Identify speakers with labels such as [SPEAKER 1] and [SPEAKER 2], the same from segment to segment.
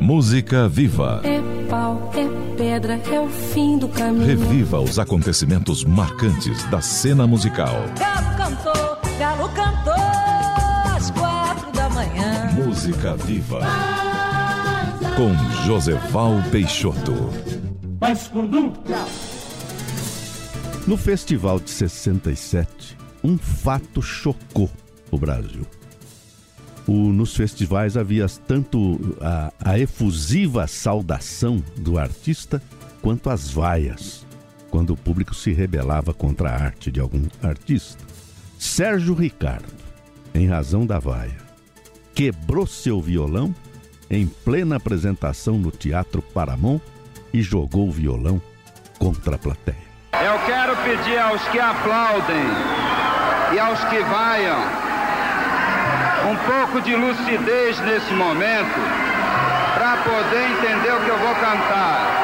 [SPEAKER 1] Música viva.
[SPEAKER 2] É pau, é pedra, é o fim do caminho.
[SPEAKER 1] Reviva os acontecimentos marcantes da cena musical.
[SPEAKER 2] Galo cantou, galo cantou às quatro da manhã.
[SPEAKER 1] Música viva. Com Joseval Peixoto.
[SPEAKER 3] No Festival de 67, um fato chocou o Brasil. O- nos festivais havia tanto a, a efusiva saudação do artista quanto as vaias, quando o público se rebelava contra a arte de algum artista. Sérgio Ricardo, em razão da vaia, quebrou seu violão em plena apresentação no Teatro Paramount e jogou o violão contra a plateia.
[SPEAKER 4] Eu quero pedir aos que aplaudem e aos que vaiam um pouco de lucidez nesse momento para poder entender o que eu vou cantar.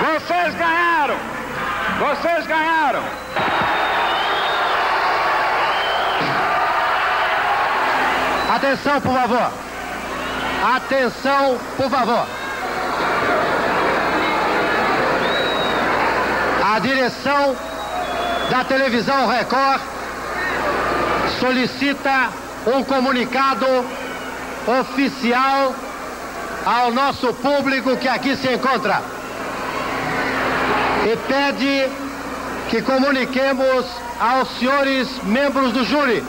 [SPEAKER 4] Vocês ganharam! Vocês ganharam!
[SPEAKER 5] Atenção, por favor. Atenção, por favor. A direção da televisão Record solicita um comunicado oficial ao nosso público que aqui se encontra e pede que comuniquemos aos senhores membros do júri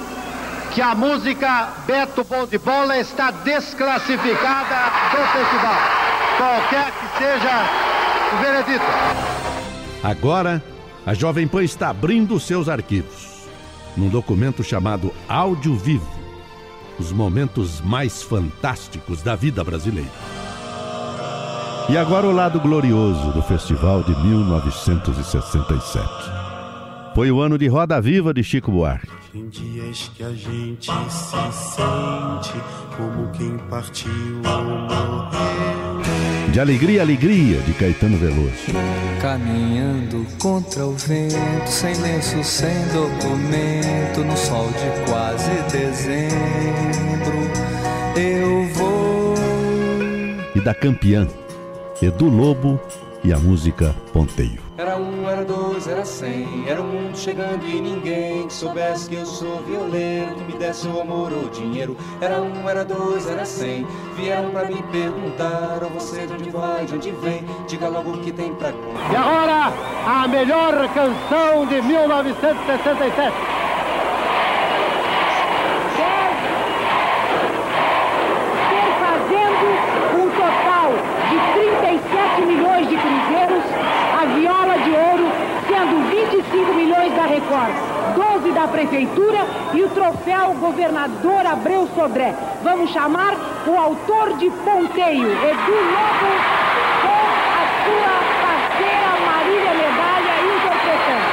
[SPEAKER 5] que a música Beto Bom de Bola está desclassificada do festival. Qualquer que seja o veredito.
[SPEAKER 3] Agora, a Jovem Pan está abrindo seus arquivos. Num documento chamado Áudio Vivo. Os momentos mais fantásticos da vida brasileira. E agora o lado glorioso do festival de 1967. Foi o ano de Roda Viva de Chico Buarque.
[SPEAKER 6] Em dias que a gente se sente como quem partiu ou morreu.
[SPEAKER 3] De Alegria, Alegria de Caetano Veloso.
[SPEAKER 7] Caminhando contra o vento, sem lenço, sem documento, no sol de quase dezembro, eu vou.
[SPEAKER 3] E da campeã, Edu Lobo e a música Ponteio.
[SPEAKER 7] Era um, era dois, era cem, era um mundo chegando e ninguém que soubesse que eu sou violeiro, que me desse o amor ou dinheiro. Era um, era dois, era cem, vieram pra me perguntar, ou você de onde vai, de onde vem, diga logo o que tem pra
[SPEAKER 5] E agora, a melhor canção de 1967.
[SPEAKER 8] fazendo um total de 37 milhões de cruzeiros, a viola de ouro sendo 25 milhões da Record, 12 da Prefeitura e o troféu governador Abreu Sodré. Vamos chamar o autor de Ponteio, Edu Lobo, com a sua parceira Marília Medalha interpretando.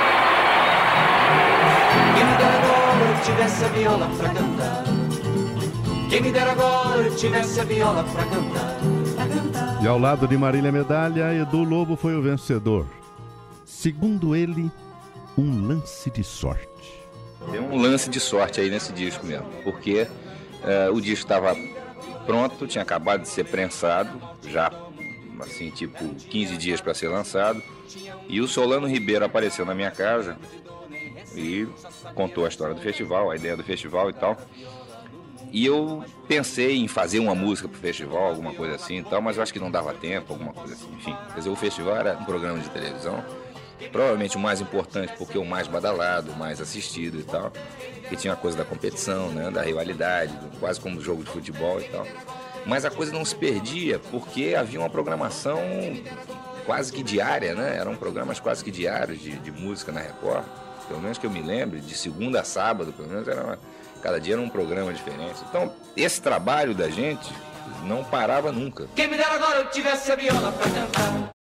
[SPEAKER 7] Quem me dera agora eu tivesse a viola pra cantar. Quem me dera agora eu tivesse a viola pra cantar.
[SPEAKER 3] E ao lado de Marília Medalha, Edu Lobo foi o vencedor. Segundo ele, um lance de sorte.
[SPEAKER 9] Tem um lance de sorte aí nesse disco mesmo, porque eh, o disco estava pronto, tinha acabado de ser prensado, já assim, tipo 15 dias para ser lançado, e o Solano Ribeiro apareceu na minha casa e contou a história do festival, a ideia do festival e tal. E eu pensei em fazer uma música pro festival, alguma coisa assim e tal, mas eu acho que não dava tempo, alguma coisa assim. Enfim, quer dizer, o festival era um programa de televisão, provavelmente o mais importante porque o mais badalado, o mais assistido e tal. Que tinha a coisa da competição, né, da rivalidade, quase como jogo de futebol e tal. Mas a coisa não se perdia porque havia uma programação quase que diária, né? Eram programas quase que diários de, de música na Record. Pelo menos que eu me lembre, de segunda a sábado, pelo menos era uma- cada dia era um programa diferente. Então, esse trabalho da gente não parava nunca.
[SPEAKER 7] Quem me dera agora eu tivesse a viola pra cantar.